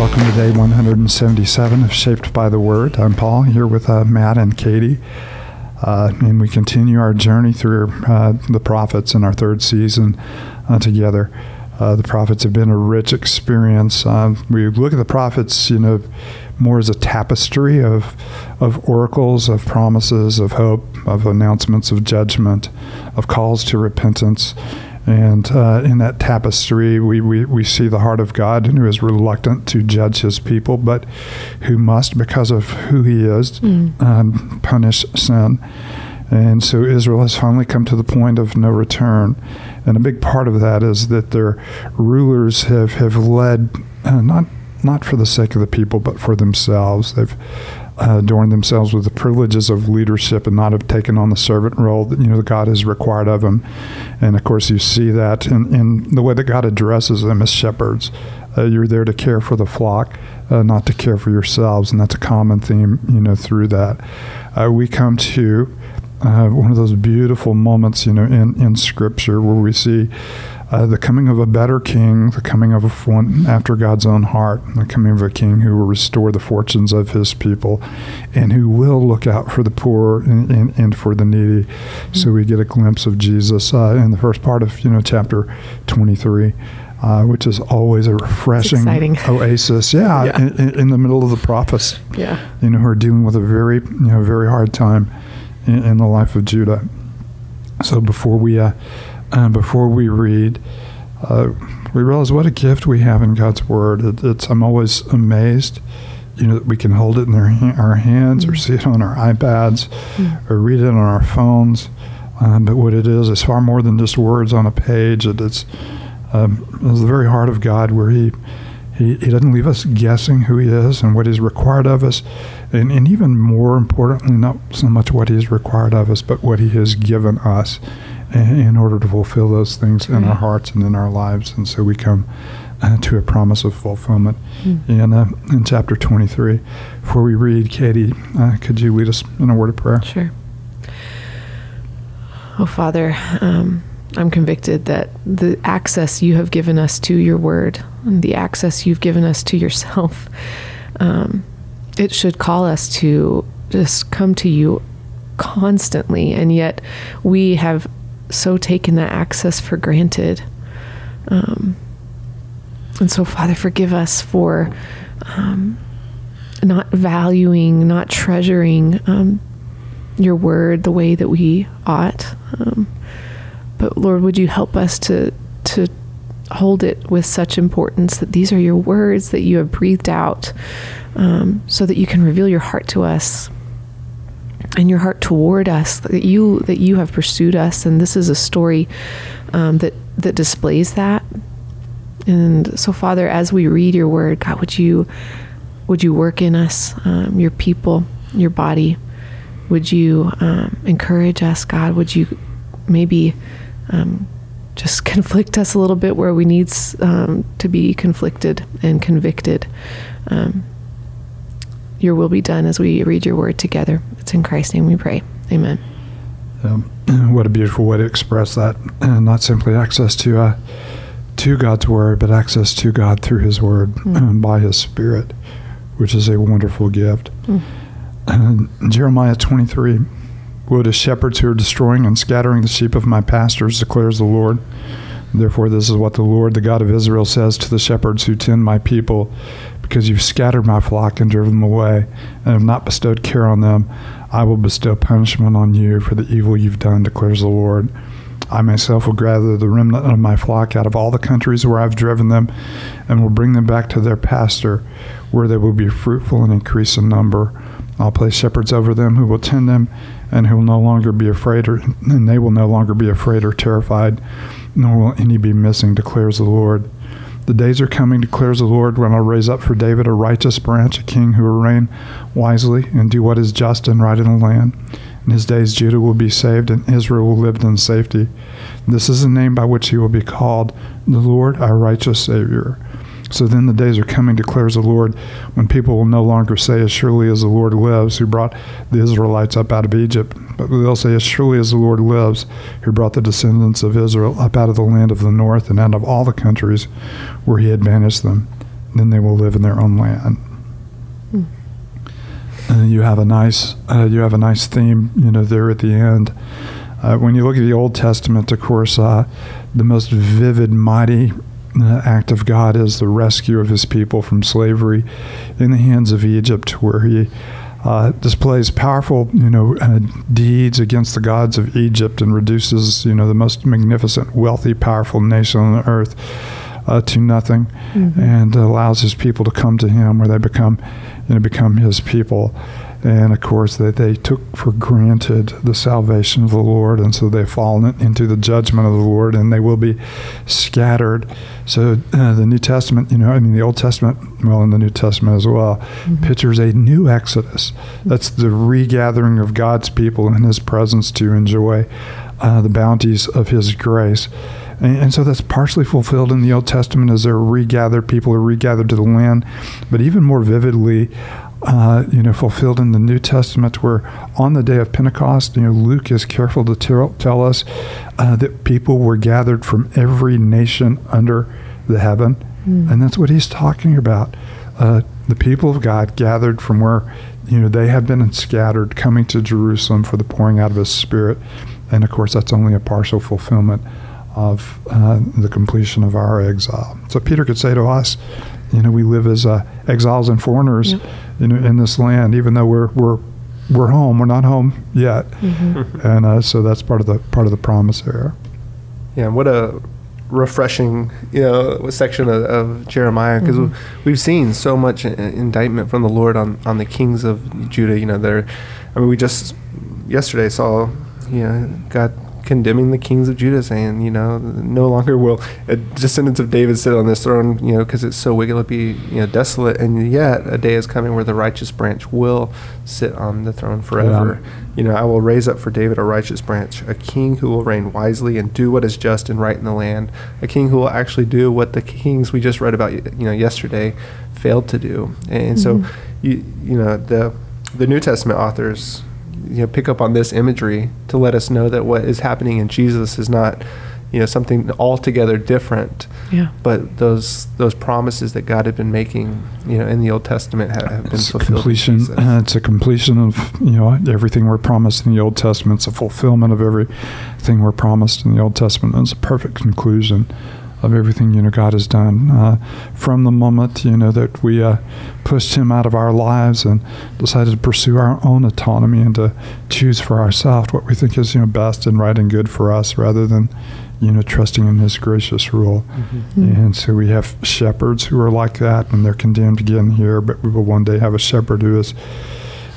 welcome to day 177 of Shaped by the Word. I'm Paul here with uh, Matt and Katie. Uh, and we continue our journey through uh, the prophets in our third season uh, together. Uh, the prophets have been a rich experience. Um, we look at the prophets, you know, more as a tapestry of of oracles, of promises, of hope, of announcements of judgment, of calls to repentance. And uh, in that tapestry, we, we, we see the heart of God who is reluctant to judge his people, but who must, because of who he is, mm. um, punish sin. And so Israel has finally come to the point of no return. And a big part of that is that their rulers have, have led, uh, not, not for the sake of the people, but for themselves. They've adorned themselves with the privileges of leadership and not have taken on the servant role that you know God has required of them. And of course, you see that in, in the way that God addresses them as shepherds. Uh, you're there to care for the flock, uh, not to care for yourselves, and that's a common theme, you know, through that. Uh, we come to uh, one of those beautiful moments, you know, in in Scripture where we see uh, the coming of a better king, the coming of a one after God's own heart, the coming of a king who will restore the fortunes of his people and who will look out for the poor and, and, and for the needy. Mm-hmm. So we get a glimpse of Jesus uh, in the first part of, you know, chapter 23. Uh, which is always a refreshing oasis. Yeah, yeah. In, in, the middle of the prophets. Yeah, you know, who are dealing with a very, you know, very hard time in, in the life of Judah. So before we uh, uh, before we read, uh, we realize what a gift we have in God's Word. It, it's I'm always amazed, you know, that we can hold it in ha- our hands mm or see it on our iPads mm or read it on our phones. Um, but what it is is far more than just words on a page. It, it's, um, it's the very heart of God where He he, he doesn't leave us guessing who he is and what he's required of us. And, and even more importantly, not so much what he's required of us, but what he has given us in order to fulfill those things in our hearts and in our lives. And so we come uh, to a promise of fulfillment mm. in, uh, in chapter 23. Before we read, Katie, uh, could you lead us in a word of prayer? Sure. Oh, Father, um, I'm convicted that the access you have given us to your word and the access you've given us to yourself, um, it should call us to just come to you constantly. And yet we have so taken that access for granted. Um, and so, Father, forgive us for um, not valuing, not treasuring um, your word the way that we ought. But Lord, would you help us to to hold it with such importance that these are your words that you have breathed out, um, so that you can reveal your heart to us and your heart toward us that you that you have pursued us. And this is a story um, that that displays that. And so father as we read your word god would you would you work in us um, your people your body? Would you um, encourage us god? Would you maybe um, just conflict us a little bit where we need um, to be conflicted and convicted um, your will be done as we read your word together. It's in Christ's name we pray. Amen. Um, what a beautiful way to express that. Uh, not simply access to uh, to God's word, but access to God through His word mm. um, by His Spirit, which is a wonderful gift. Mm. Jeremiah 23. Woe to shepherds who are destroying and scattering the sheep of my pastors, declares the Lord. Therefore, this is what the Lord, the God of Israel, says to the shepherds who tend my people because you've scattered my flock and driven them away, and have not bestowed care on them, I will bestow punishment on you for the evil you've done, declares the Lord. I myself will gather the remnant of my flock out of all the countries where I've driven them, and will bring them back to their pasture, where they will be fruitful and increase in number. I'll place shepherds over them who will tend them, and who will no longer be afraid, or, and they will no longer be afraid or terrified, nor will any be missing, declares the Lord. The days are coming, declares the Lord, when I'll raise up for David a righteous branch, a king who will reign wisely and do what is just and right in the land. In his days, Judah will be saved, and Israel will live in safety. This is the name by which he will be called, the Lord our righteous Savior. So then the days are coming, declares the Lord, when people will no longer say, As surely as the Lord lives, who brought the Israelites up out of Egypt, but they'll say, As surely as the Lord lives, who brought the descendants of Israel up out of the land of the north and out of all the countries where he had banished them. then they will live in their own land. Hmm. And you have a nice uh, you have a nice theme, you know, there at the end. Uh, when you look at the Old Testament, of course, uh, the most vivid, mighty uh, act of God is the rescue of His people from slavery in the hands of Egypt, where He uh, displays powerful, you know, uh, deeds against the gods of Egypt and reduces, you know, the most magnificent, wealthy, powerful nation on the earth uh, to nothing, Mhm. and allows His people to come to Him, where they become, you know, become His people. And of course, that they took for granted the salvation of the Lord, and so they've fallen into the judgment of the Lord, and they will be scattered. So uh, the New Testament, you know, I mean, the Old Testament, well, in the New Testament as well, Mhm. pictures a new Exodus. That's the regathering of God's people in His presence to enjoy uh, the bounties of His grace. And, and so that's partially fulfilled in the Old Testament as they're regathered, people are regathered to the land, but even more vividly, uh, you know, fulfilled in the New Testament, where on the day of Pentecost, you know, Luke is careful to tell, tell us uh, that people were gathered from every nation under the heaven. Mm. And that's what he's talking about. Uh, the people of God gathered from where, you know, they have been scattered, coming to Jerusalem for the pouring out of his spirit. And of course, that's only a partial fulfillment of uh, the completion of our exile. So Peter could say to us, you know, we live as uh, exiles and foreigners. You know, in this land, even though we're we're we're home. We're not home yet, Mhm. and uh, so that's part of the part of the promise there. Yeah, what a refreshing, you know, section of, of Jeremiah because Mhm. we've seen so much indictment from the Lord on, on the kings of Judah. You know, they're, I mean, we just yesterday saw, you know, God condemning the kings of Judah, saying, you know, no longer will a descendants of David sit on this throne, you know, because it's so wicked, it'll be, you know, desolate. And yet, a day is coming where the righteous branch will sit on the throne forever. You know, I will raise up for David a righteous branch, a king who will reign wisely and do what is just and right in the land, a king who will actually do what the kings we just read about, you know, yesterday failed to do. And so, Mhm. you you know, the the New Testament authors, you know, pick up on this imagery to let us know that what is happening in Jesus is not, you know, something altogether different Yeah. but those those promises that God had been making, you know, in the Old Testament have, have been It's fulfilled. completion. Jesus. Uh, it's a completion of you know everything we're promised in the Old Testament. It's a fulfillment of everything we're promised in the Old Testament. And it's a perfect conclusion of everything you know God has done uh, from the moment you know that we uh, pushed Him out of our lives and decided to pursue our own autonomy and to choose for ourselves what we think is you know best and right and good for us, rather than you know trusting in His gracious rule. Mhm. Mm. And so we have shepherds who are like that, and they're condemned again here, but we will one day have a shepherd who is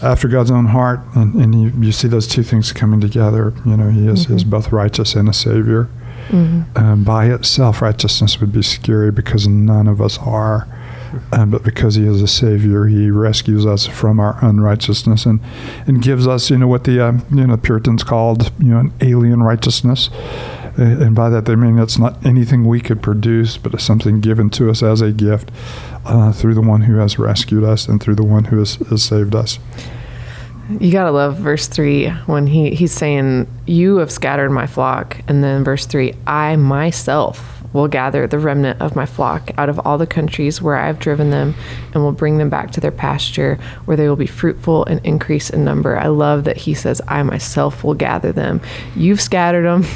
after God's own heart. And, and you, you see those two things coming together. You know, He is, is Mhm. both righteous and a Savior. Mhm. Um, by itself, righteousness would be scary because none of us are. Um, but because He is a Savior, He rescues us from our unrighteousness and, and gives us, you know, what the um, you know Puritans called, you know, an alien righteousness. And by that they mean it's not anything we could produce, but it's something given to us as a gift uh, through the one who has rescued us and through the one who has, has saved us. You gotta love verse three when he he's saying, "You have scattered my flock," and then verse three, "I myself will gather the remnant of my flock out of all the countries where I have driven them, and will bring them back to their pasture, where they will be fruitful and increase in number." I love that he says, "I myself will gather them." You've scattered them.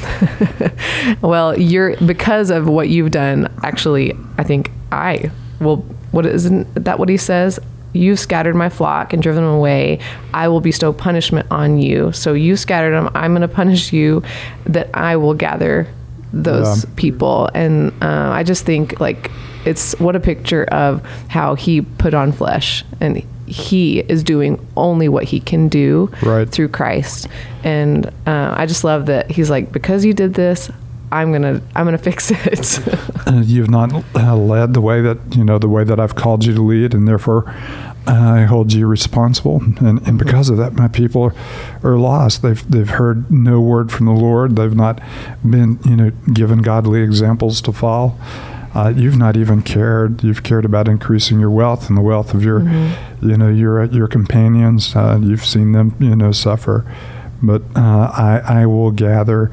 well, you're because of what you've done. Actually, I think I will. What isn't that what he says? You've scattered my flock and driven them away. I will bestow punishment on you. So you scattered them. I'm going to punish you. That I will gather those Yeah. people. And uh, I just think like it's what a picture of how he put on flesh and he is doing only what he can do Right. through Christ. And uh, I just love that he's like, because you did this, I'm gonna I'm gonna fix it. Uh, you've not uh, led the way that you know the way that I've called you to lead, and therefore uh, I hold you responsible. And, and because of that, my people are, are lost. They've they've heard no word from the Lord. They've not been you know given godly examples to follow. Uh, you've not even cared. You've cared about increasing your wealth and the wealth of your, you know, your your companions. Uh, you've seen them, you know, suffer. But uh, I, I will gather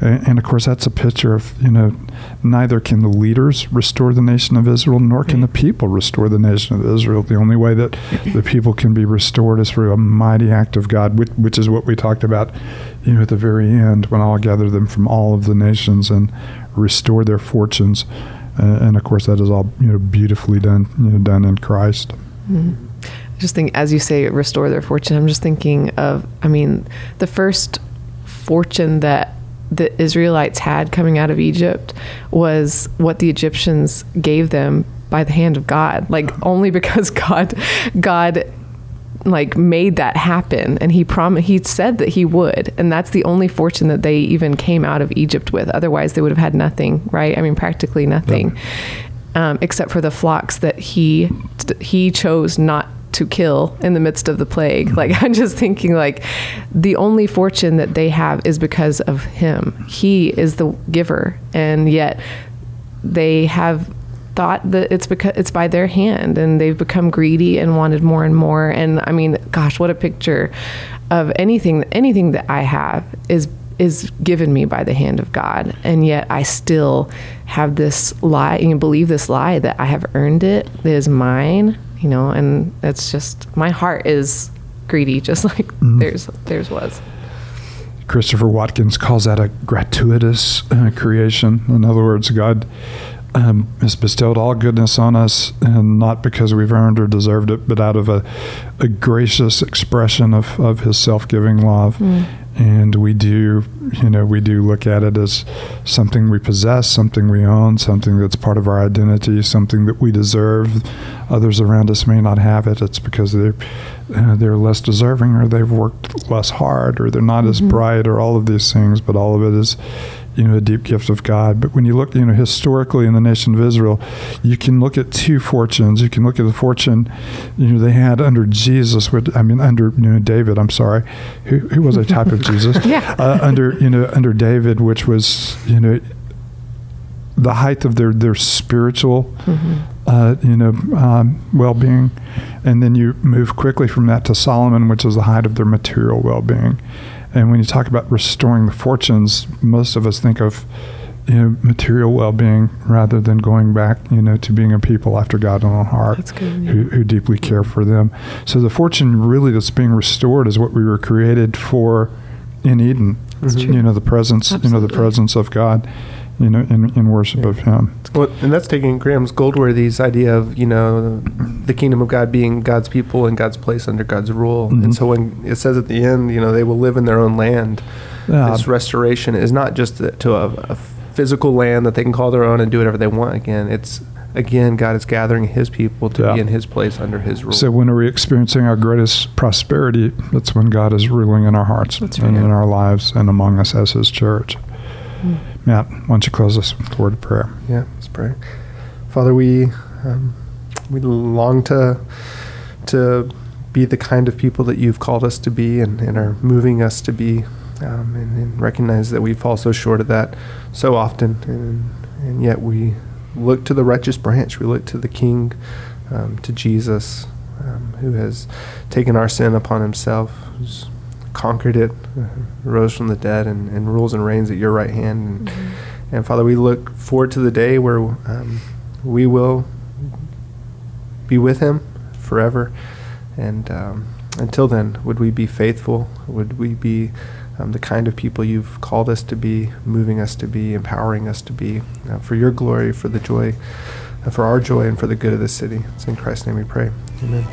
And, and of course, that's a picture of, you know, neither can the leaders restore the nation of Israel, nor can the people restore the nation of Israel. The only way that the people can be restored is through a mighty act of God, which, which is what we talked about, you know, at the very end, when I'll gather them from all of the nations and restore their fortunes. Uh, and of course, that is all, you know, beautifully done, you know, done in Christ. Mm-hmm. I just think, as you say, restore their fortune. I'm just thinking of, I mean, the first fortune that the Israelites had coming out of Egypt was what the Egyptians gave them by the hand of God. Like only because God God like made that happen. And he promised he said that he would. And that's the only fortune that they even came out of Egypt with. Otherwise they would have had nothing right? I mean practically nothing. Um, except for the flocks that he he chose not to kill in the midst of the plague. Like I'm just thinking like the only fortune that they have is because of him. He is the giver and yet they have thought that it's because it's by their hand and they've become greedy and wanted more and more and I mean gosh what a picture of anything anything that I have is is given me by the hand of God and yet I still have this lie and believe this lie that I have earned it, that is mine you know, and it's just my heart is greedy, just like mm-hmm. theirs theirs was. Christopher Watkins calls that a gratuitous uh, creation. In other words, God um, has bestowed all goodness on us, and not because we've earned or deserved it, but out of a, a gracious expression of, of His self giving love. Mm. And we do, you know, we do look at it as something we possess, something we own, something that's part of our identity, something that we deserve. Others around us may not have it. It's because they're uh, they're less deserving, or they've worked less hard, or they're not mm-hmm. as bright, or all of these things. But all of it is you know, a deep gift of God. But when you look, you know, historically in the nation of Israel, you can look at two fortunes. You can look at the fortune, you know, they had under Jesus, which, I mean, under, you know, David, I'm sorry, who, who was a type of Jesus? yeah. Uh, under, you know, under David, which was, you know, the height of their, their spiritual, mm-hmm. uh, you know, um, well-being. And then you move quickly from that to Solomon, which is the height of their material well-being. And when you talk about restoring the fortunes, most of us think of you know, material well-being rather than going back, you know, to being a people after God God's own heart, good, yeah. who, who, deeply care for them. So the fortune really that's being restored is what we were created for in Eden. You know, the presence, Absolutely. you know, the presence of God you know, in, in worship yeah. of Him. Well, and that's taking Graeme's Goldsworthy's idea of you know the kingdom of God being God's people and God's place under God's rule. Mm-hmm. And so when it says at the end, you know, they will live in their own land. Yeah. This restoration is not just to a, a physical land that they can call their own and do whatever they want again. It's again, God is gathering His people to yeah. be in His place under His rule. So, when are we experiencing our greatest prosperity? That's when God is ruling in our hearts right. and in our lives and among us as His church. Mm. Matt, why don't you close us with a word of prayer? Yeah, let's pray. Father, we um, we long to to be the kind of people that you've called us to be and, and are moving us to be, um, and, and, recognize that we fall so short of that so often, and, and yet we look to the righteous branch. We look to the King, um, to Jesus, um, who has taken our sin upon himself, conquered it, uh, rose from the dead, and, and, rules and reigns at your right hand. And, mm-hmm. and Father, we look forward to the day where um, we will be with Him forever. And um, until then, would we be faithful? Would we be um, the kind of people you've called us to be, moving us to be, empowering us to be, uh, for your glory, for the joy, uh, for our joy, and for the good of the city? It's in Christ's name we pray. Amen.